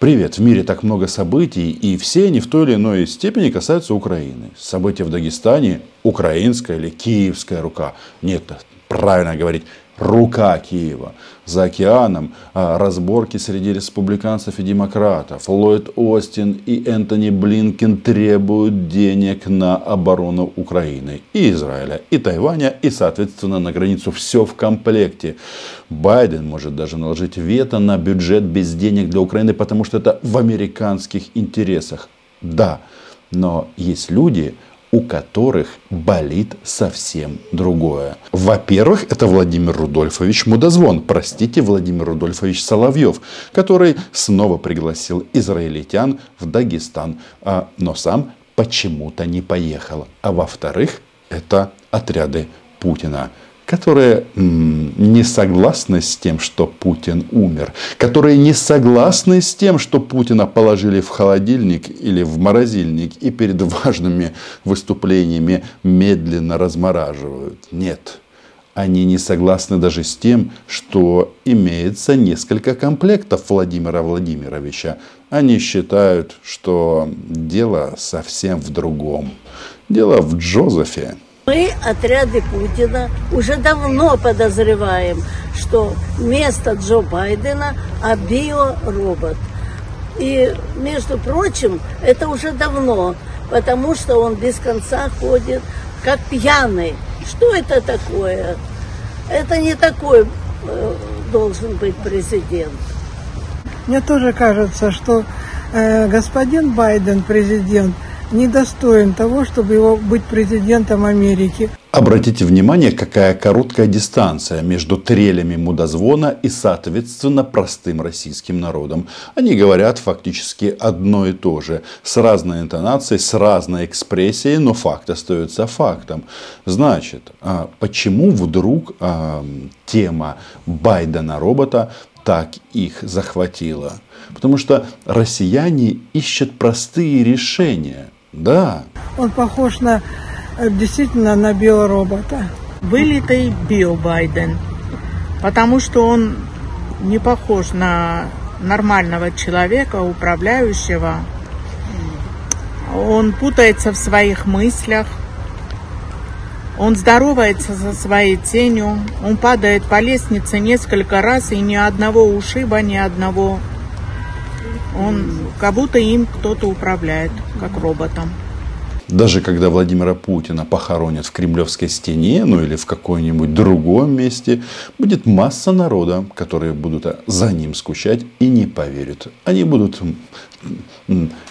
Привет, в мире так много событий, и все они в той или иной степени касаются Украины. События в Дагестане – украинская или киевская рука. Нет, правильно говорить, рука Киева. За океаном а, разборки среди республиканцев и демократов. Ллойд Остин и Энтони Блинкен требуют денег на оборону Украины, и Израиля, и Тайваня, и, соответственно, на границу. Все в комплекте. Байден может даже наложить вето на бюджет без денег для Украины, потому что это в американских интересах. Да, но есть люди, у которых болит совсем другое. Во-первых, это Владимир Рудольфович Мудозвон, простите, Владимир Рудольфович Соловьев, который снова пригласил израильтян в Дагестан, а, но сам почему-то не поехал. А во-вторых, это отряды Путина которые не согласны с тем, что Путин умер, которые не согласны с тем, что Путина положили в холодильник или в морозильник и перед важными выступлениями медленно размораживают. Нет. Они не согласны даже с тем, что имеется несколько комплектов Владимира Владимировича. Они считают, что дело совсем в другом. Дело в Джозефе. Мы, отряды Путина, уже давно подозреваем, что вместо Джо Байдена а биоробот. И, между прочим, это уже давно, потому что он без конца ходит как пьяный. Что это такое? Это не такой э, должен быть президент. Мне тоже кажется, что э, господин Байден, президент, недостоин того, чтобы его быть президентом Америки. Обратите внимание, какая короткая дистанция между трелями мудозвона и, соответственно, простым российским народом. Они говорят фактически одно и то же, с разной интонацией, с разной экспрессией, но факт остается фактом. Значит, а почему вдруг а, тема Байдена робота так их захватила? Потому что россияне ищут простые решения – да. Он похож на э, действительно на биоробота. Вылитый био Байден. Потому что он не похож на нормального человека, управляющего. Он путается в своих мыслях. Он здоровается за своей тенью. Он падает по лестнице несколько раз и ни одного ушиба, ни одного он как будто им кто-то управляет, как роботом. Даже когда Владимира Путина похоронят в Кремлевской стене, ну или в каком-нибудь другом месте, будет масса народа, которые будут за ним скучать и не поверят. Они будут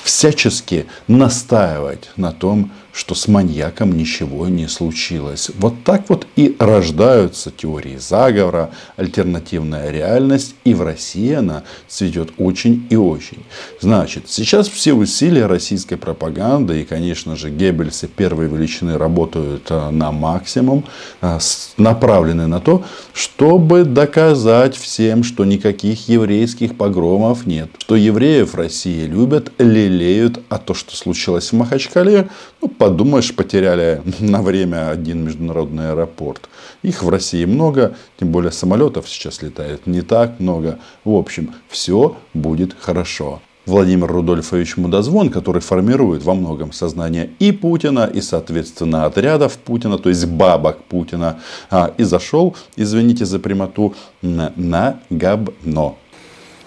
всячески настаивать на том, что с маньяком ничего не случилось. Вот так вот и рождаются теории заговора, альтернативная реальность, и в России она цветет очень и очень. Значит, сейчас все усилия российской пропаганды и, конечно же, Геббельсы первой величины работают э, на максимум, э, направлены на то, чтобы доказать всем, что никаких еврейских погромов нет, что евреев в России любят, лелеют, а то, что случилось в Махачкале, ну, подумаешь, потеряли на время один международный аэропорт. Их в России много, тем более самолетов сейчас летает не так много. В общем, все будет хорошо. Владимир Рудольфович Мудозвон, который формирует во многом сознание и Путина, и, соответственно, отрядов Путина, то есть бабок Путина, а, и зашел, извините за прямоту, на, на габно.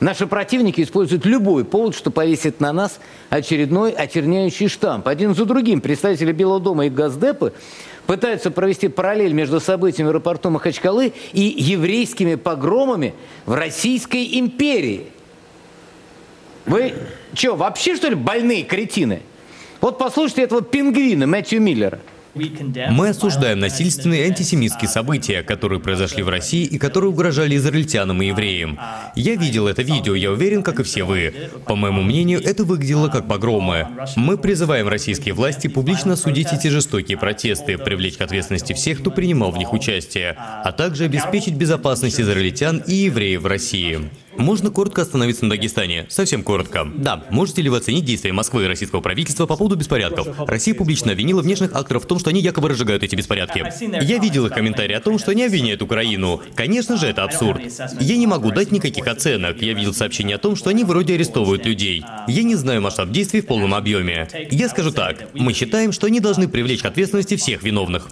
Наши противники используют любой повод, чтобы повесить на нас очередной очерняющий штамп. Один за другим представители Белого дома и Газдепы пытаются провести параллель между событиями в аэропорту Махачкалы и еврейскими погромами в Российской империи. Вы что, вообще что ли больные кретины? Вот послушайте этого пингвина Мэтью Миллера – мы осуждаем насильственные антисемитские события, которые произошли в России и которые угрожали израильтянам и евреям. Я видел это видео, я уверен, как и все вы. По моему мнению, это выглядело как погромы. Мы призываем российские власти публично осудить эти жестокие протесты, привлечь к ответственности всех, кто принимал в них участие, а также обеспечить безопасность израильтян и евреев в России. Можно коротко остановиться на Дагестане? Совсем коротко. Да, можете ли вы оценить действия Москвы и российского правительства по поводу беспорядков? Россия публично обвинила внешних акторов в том, что они якобы разжигают эти беспорядки. Я видел их комментарии о том, что они обвиняют Украину. Конечно же, это абсурд. Я не могу дать никаких оценок. Я видел сообщение о том, что они вроде арестовывают людей. Я не знаю масштаб действий в полном объеме. Я скажу так. Мы считаем, что они должны привлечь к ответственности всех виновных.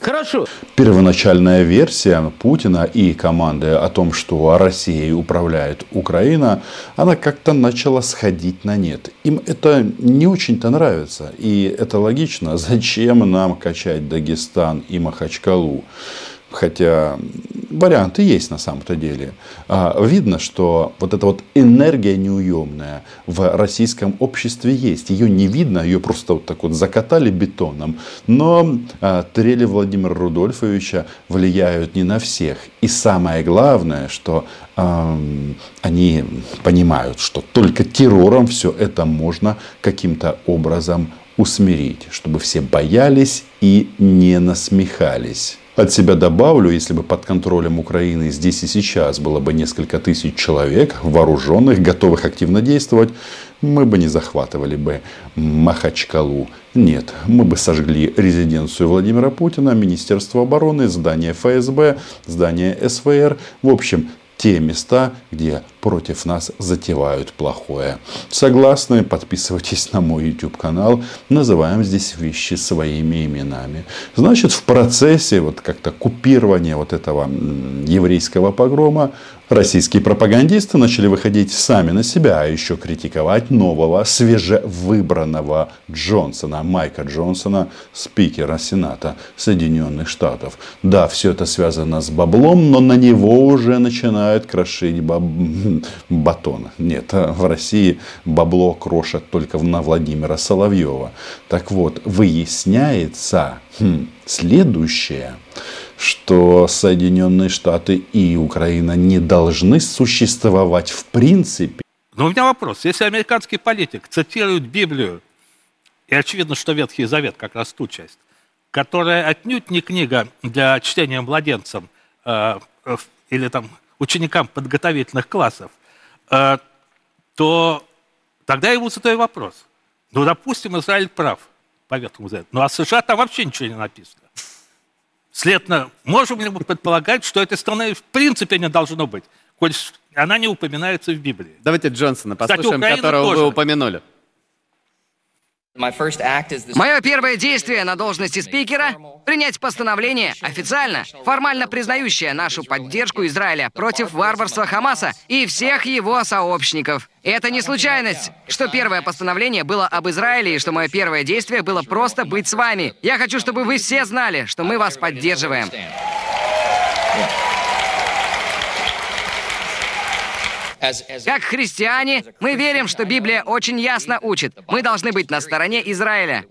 Хорошо. Первоначальная версия Путина и команды о том, что Россией управляет Украина, она как-то начала сходить на нет. Им это не очень-то нравится. И это логично. Зачем нам качать Дагестан и Махачкалу? Хотя варианты есть на самом-то деле. А, видно, что вот эта вот энергия неуемная в российском обществе есть. Ее не видно, ее просто вот так вот закатали бетоном. Но а, трели Владимира Рудольфовича влияют не на всех. И самое главное, что они понимают, что только террором все это можно каким-то образом усмирить, чтобы все боялись и не насмехались. От себя добавлю, если бы под контролем Украины здесь и сейчас было бы несколько тысяч человек, вооруженных, готовых активно действовать, мы бы не захватывали бы Махачкалу. Нет, мы бы сожгли резиденцию Владимира Путина, Министерство обороны, здание ФСБ, здание СВР. В общем, те места, где против нас затевают плохое. Согласны? Подписывайтесь на мой YouTube канал. Называем здесь вещи своими именами. Значит, в процессе вот как-то купирования вот этого еврейского погрома Российские пропагандисты начали выходить сами на себя, а еще критиковать нового, свежевыбранного Джонсона, Майка Джонсона, спикера Сената Соединенных Штатов. Да, все это связано с баблом, но на него уже начинают крошить баб... батон. Нет, в России бабло крошат только на Владимира Соловьева. Так вот, выясняется хм, следующее что Соединенные Штаты и Украина не должны существовать в принципе. Но у меня вопрос. Если американский политик цитирует Библию, и очевидно, что Ветхий Завет как раз ту часть, которая отнюдь не книга для чтения младенцам э, э, или там ученикам подготовительных классов, э, то тогда ему задаю вопрос. Ну, допустим, Израиль прав по Ветхому Завету. Ну, а США там вообще ничего не написано. Следовательно, можем ли мы предполагать, что этой страны в принципе не должно быть, коль она не упоминается в Библии? Давайте Джонсона послушаем, Кстати, которого тоже. вы упомянули. Мое первое действие на должности спикера — принять постановление официально, формально признающее нашу поддержку Израиля против варварства Хамаса и всех его сообщников. Это не случайность, что первое постановление было об Израиле и что мое первое действие было просто быть с вами. Я хочу, чтобы вы все знали, что мы вас поддерживаем. Как христиане, мы верим, что Библия очень ясно учит. Мы должны быть на стороне Израиля.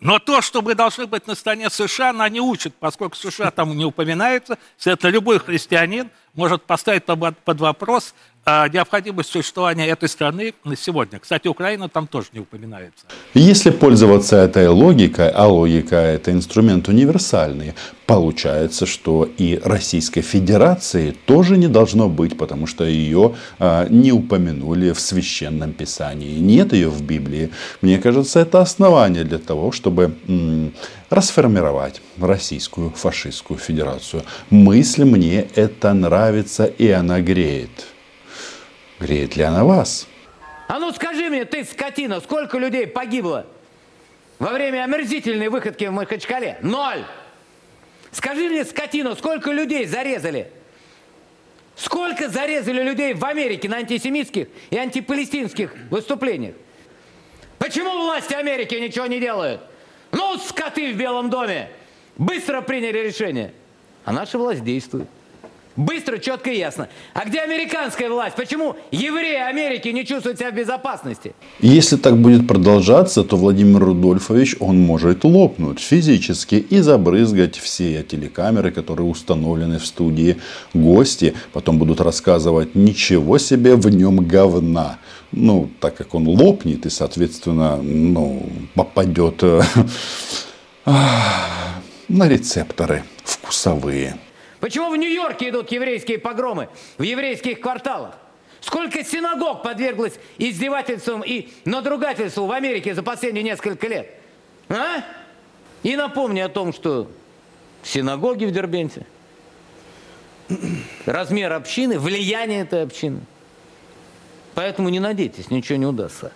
Но то, что мы должны быть на стороне США, она не учит, поскольку США там не упоминается. Следовательно, любой христианин может поставить под вопрос необходимость существования этой страны на сегодня. Кстати, Украина там тоже не упоминается. Если пользоваться этой логикой, а логика это инструмент универсальный, получается, что и Российской Федерации тоже не должно быть, потому что ее а, не упомянули в священном писании. Нет ее в Библии. Мне кажется, это основание для того, чтобы расформировать Российскую фашистскую Федерацию. Мысль мне это нравится и она греет. Греет ли она вас? А ну скажи мне, ты скотина, сколько людей погибло во время омерзительной выходки в Махачкале? Ноль! Скажи мне, скотина, сколько людей зарезали? Сколько зарезали людей в Америке на антисемитских и антипалестинских выступлениях? Почему власти Америки ничего не делают? Ну, скоты в Белом доме! Быстро приняли решение. А наша власть действует. Быстро, четко и ясно. А где американская власть? Почему евреи Америки не чувствуют себя в безопасности? Если так будет продолжаться, то Владимир Рудольфович, он может лопнуть физически и забрызгать все телекамеры, которые установлены в студии. Гости потом будут рассказывать, ничего себе в нем говна. Ну, так как он лопнет и, соответственно, ну, попадет э, на рецепторы вкусовые. Почему в Нью-Йорке идут еврейские погромы в еврейских кварталах? Сколько синагог подверглось издевательствам и надругательству в Америке за последние несколько лет? А? И напомни о том, что синагоги в Дербенте, размер общины, влияние этой общины. Поэтому не надейтесь, ничего не удастся.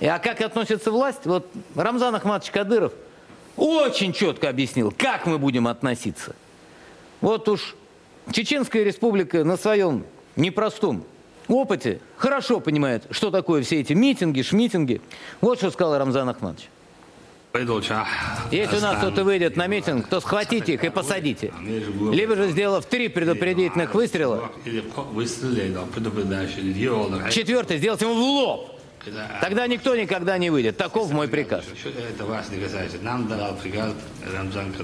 И, а как относится власть? Вот Рамзан Ахматович Кадыров очень четко объяснил, как мы будем относиться. Вот уж Чеченская республика на своем непростом опыте хорошо понимает, что такое все эти митинги, шмитинги. Вот что сказал Рамзан Ахматович. Если у нас кто-то выйдет на митинг, то схватите их и посадите. Либо же, сделав три предупредительных выстрела, четвертый сделать ему в лоб. Тогда никто никогда не выйдет. Таков мой приказ.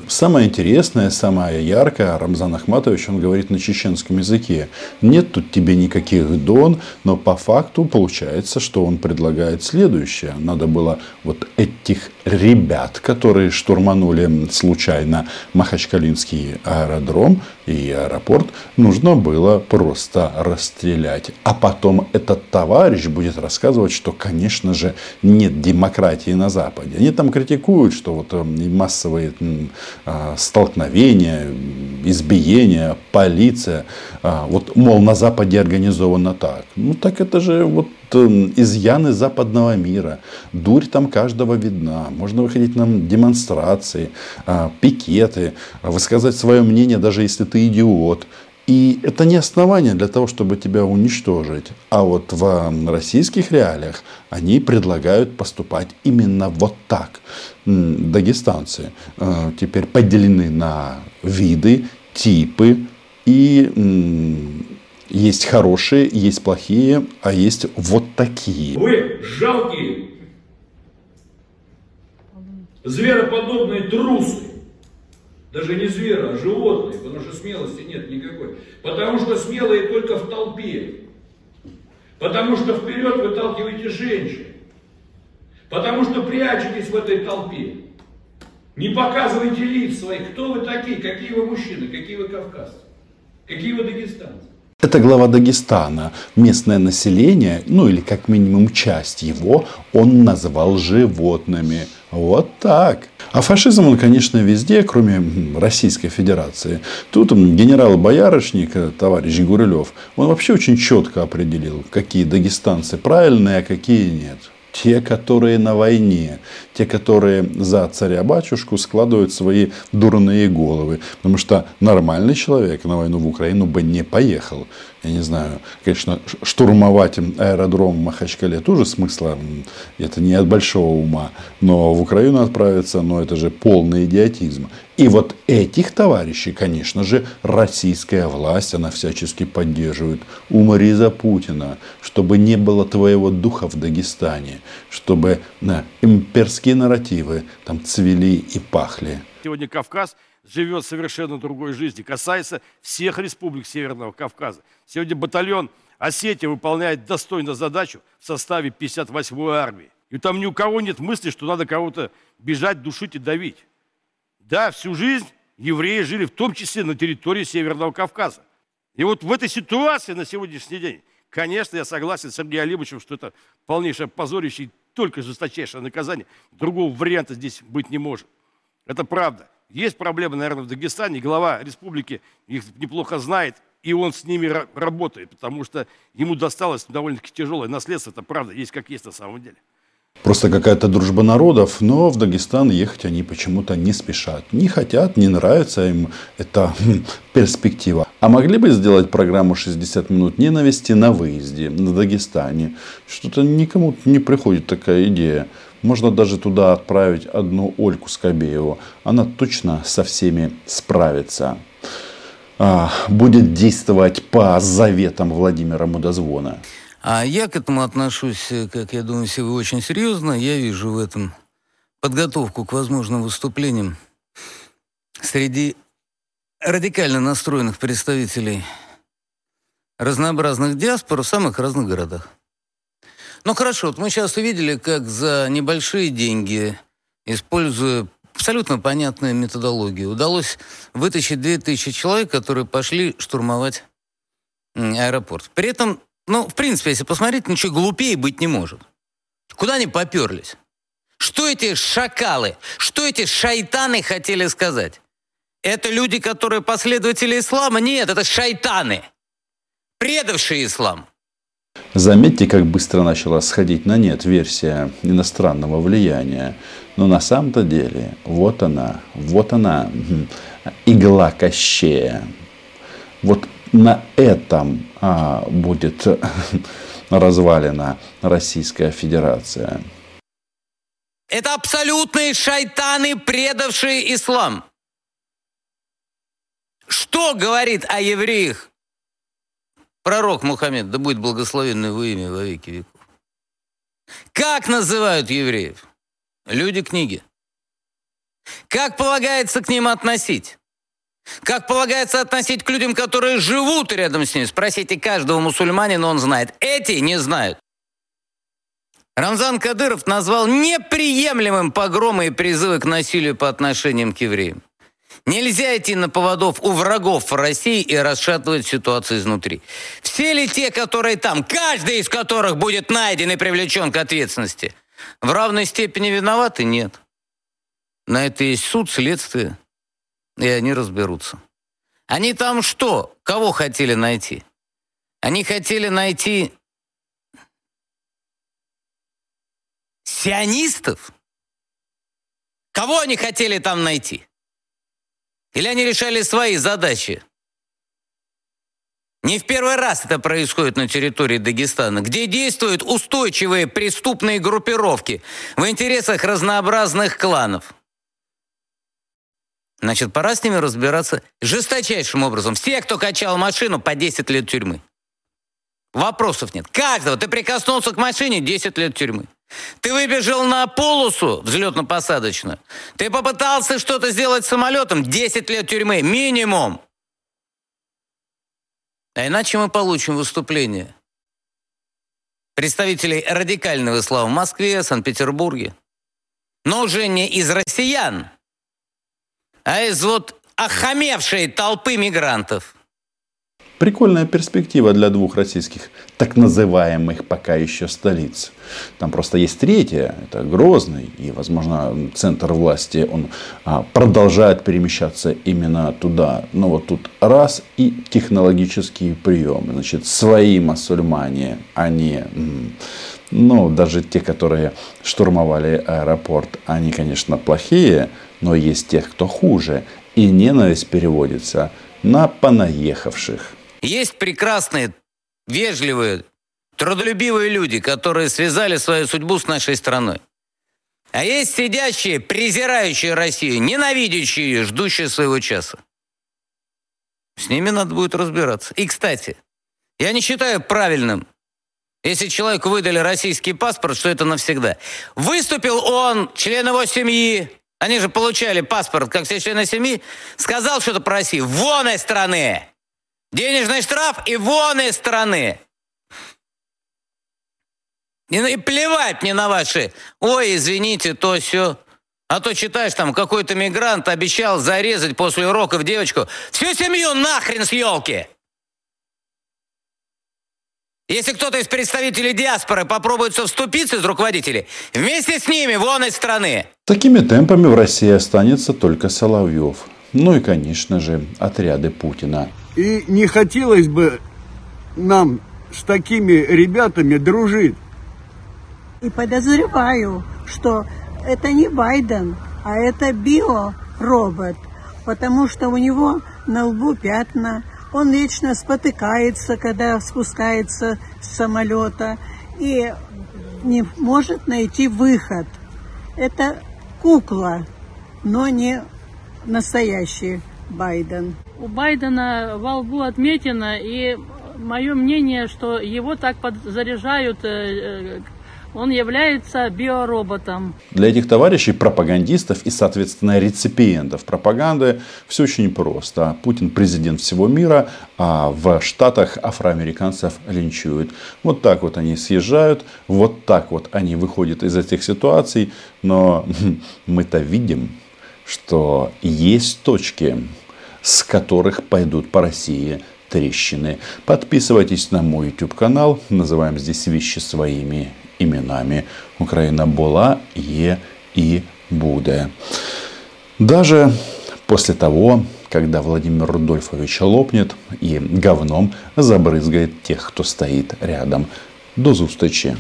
Самое интересное, самое яркое, Рамзан Ахматович, он говорит на чеченском языке. Нет тут тебе никаких дон, но по факту получается, что он предлагает следующее. Надо было вот этих ребят, которые штурманули случайно Махачкалинский аэродром и аэропорт, нужно было просто расстрелять. А потом этот товарищ будет рассказывать, что, конечно же, нет демократии на Западе. Они там критикуют, что вот э, массовые а, столкновения, избиения, полиция, а, вот, мол, на Западе организовано так. Ну, так это же вот Эм, изъяны западного мира. Дурь там каждого видна. Можно выходить на демонстрации, а, пикеты, высказать свое мнение, даже если ты идиот. И это не основание для того, чтобы тебя уничтожить. А вот в российских реалиях они предлагают поступать именно вот так. Дагестанцы э, теперь поделены на виды, типы и есть хорошие, есть плохие, а есть вот такие. Вы жалкие, звероподобные трусы. Даже не зверы, а животные, потому что смелости нет никакой. Потому что смелые только в толпе. Потому что вперед выталкиваете женщин. Потому что прячетесь в этой толпе. Не показывайте лиц своих. Кто вы такие? Какие вы мужчины? Какие вы кавказцы? Какие вы дагестанцы? Это глава Дагестана. Местное население, ну или как минимум часть его, он назвал животными. Вот так. А фашизм он, конечно, везде, кроме Российской Федерации. Тут генерал Боярышник, э, товарищ Гурилев, он вообще очень четко определил, какие дагестанцы правильные, а какие нет те, которые на войне, те, которые за царя-батюшку складывают свои дурные головы. Потому что нормальный человек на войну в Украину бы не поехал. Я не знаю, конечно, штурмовать аэродром в Махачкале тоже смысла, это не от большого ума. Но в Украину отправиться, но это же полный идиотизм. И вот этих товарищей, конечно же, российская власть, она всячески поддерживает. Умори за Путина, чтобы не было твоего духа в Дагестане, чтобы на, имперские нарративы там цвели и пахли. Сегодня Кавказ живет совершенно другой жизнью. Касается всех республик Северного Кавказа. Сегодня батальон Осетия выполняет достойно задачу в составе 58-й армии. И там ни у кого нет мысли, что надо кого-то бежать, душить и давить. Да, всю жизнь евреи жили в том числе на территории Северного Кавказа. И вот в этой ситуации на сегодняшний день, конечно, я согласен с Сергеем Алибовичем, что это полнейшее позорище и только жесточайшее наказание. Другого варианта здесь быть не может. Это правда. Есть проблемы, наверное, в Дагестане. Глава республики их неплохо знает, и он с ними работает, потому что ему досталось довольно-таки тяжелое наследство. Это правда, есть как есть на самом деле. Просто какая-то дружба народов, но в Дагестан ехать они почему-то не спешат. Не хотят, не нравится им эта перспектива. А могли бы сделать программу 60 минут ненависти на выезде, на Дагестане? Что-то никому не приходит такая идея. Можно даже туда отправить одну Ольку Скобееву. Она точно со всеми справится. А, будет действовать по заветам Владимира Мудозвона. А я к этому отношусь, э, как я думаю, все вы очень серьезно. Я вижу в этом подготовку к возможным выступлениям среди радикально настроенных представителей разнообразных диаспор в самых разных городах. Ну хорошо, вот мы сейчас увидели, как за небольшие деньги, используя абсолютно понятная методология. Удалось вытащить 2000 человек, которые пошли штурмовать аэропорт. При этом, ну, в принципе, если посмотреть, ничего глупее быть не может. Куда они поперлись? Что эти шакалы, что эти шайтаны хотели сказать? Это люди, которые последователи ислама? Нет, это шайтаны, предавшие ислам. Заметьте, как быстро начала сходить на нет версия иностранного влияния. Но на самом-то деле, вот она, вот она, игла Кощея. Вот на этом а, будет развалена Российская Федерация. Это абсолютные шайтаны, предавшие ислам. Что говорит о евреях пророк Мухаммед, да будет благословен его имя во веки веков? Как называют евреев? Люди книги. Как полагается к ним относить? Как полагается относить к людям, которые живут рядом с ним? Спросите каждого мусульманина, он знает. Эти не знают. Рамзан Кадыров назвал неприемлемым погромы и призывы к насилию по отношениям к евреям. Нельзя идти на поводов у врагов России и расшатывать ситуацию изнутри. Все ли те, которые там, каждый из которых будет найден и привлечен к ответственности, в равной степени виноваты? Нет. На это есть суд, следствие, и они разберутся. Они там что? Кого хотели найти? Они хотели найти Сионистов? Кого они хотели там найти? Или они решали свои задачи? Не в первый раз это происходит на территории Дагестана, где действуют устойчивые преступные группировки в интересах разнообразных кланов. Значит, пора с ними разбираться жесточайшим образом. Все, кто качал машину, по 10 лет тюрьмы. Вопросов нет. Каждого. Ты прикоснулся к машине, 10 лет тюрьмы. Ты выбежал на полосу взлетно-посадочную. Ты попытался что-то сделать с самолетом, 10 лет тюрьмы, минимум. А иначе мы получим выступление представителей радикального ислама в Москве, Санкт-Петербурге. Но уже не из россиян, а из вот охамевшей толпы мигрантов. Прикольная перспектива для двух российских так называемых пока еще столиц. Там просто есть третья, это Грозный, и, возможно, центр власти, он а, продолжает перемещаться именно туда. Но вот тут раз и технологические приемы. Значит, свои мусульмане, они, ну, даже те, которые штурмовали аэропорт, они, конечно, плохие, но есть тех, кто хуже. И ненависть переводится на понаехавших. Есть прекрасные, вежливые, трудолюбивые люди, которые связали свою судьбу с нашей страной. А есть сидящие, презирающие Россию, ненавидящие ее, ждущие своего часа. С ними надо будет разбираться. И, кстати, я не считаю правильным, если человеку выдали российский паспорт, что это навсегда. Выступил он, член его семьи, они же получали паспорт, как все члены семьи, сказал что-то про Россию. Вон из страны! Денежный штраф и вон из страны. И, и плевать мне на ваши, ой, извините, то все. А то читаешь, там какой-то мигрант обещал зарезать после уроков девочку. Всю семью нахрен с елки! Если кто-то из представителей диаспоры попробует вступиться из руководителей, вместе с ними вон из страны. Такими темпами в России останется только Соловьев. Ну и, конечно же, отряды Путина. И не хотелось бы нам с такими ребятами дружить. И подозреваю, что это не Байден, а это биоробот, потому что у него на лбу пятна, он вечно спотыкается, когда спускается с самолета и не может найти выход. Это кукла, но не настоящий Байден. У Байдена во лбу отметина, и мое мнение, что его так подзаряжают, э, э, он является биороботом. Для этих товарищей, пропагандистов и, соответственно, реципиентов пропаганды все очень просто. Путин президент всего мира, а в Штатах афроамериканцев линчуют. Вот так вот они съезжают, вот так вот они выходят из этих ситуаций. Но мы-то видим, что есть точки, с которых пойдут по России трещины. Подписывайтесь на мой YouTube канал. Называем здесь вещи своими именами. Украина была, е и будет. Даже после того, когда Владимир Рудольфович лопнет и говном забрызгает тех, кто стоит рядом. До зустрічі!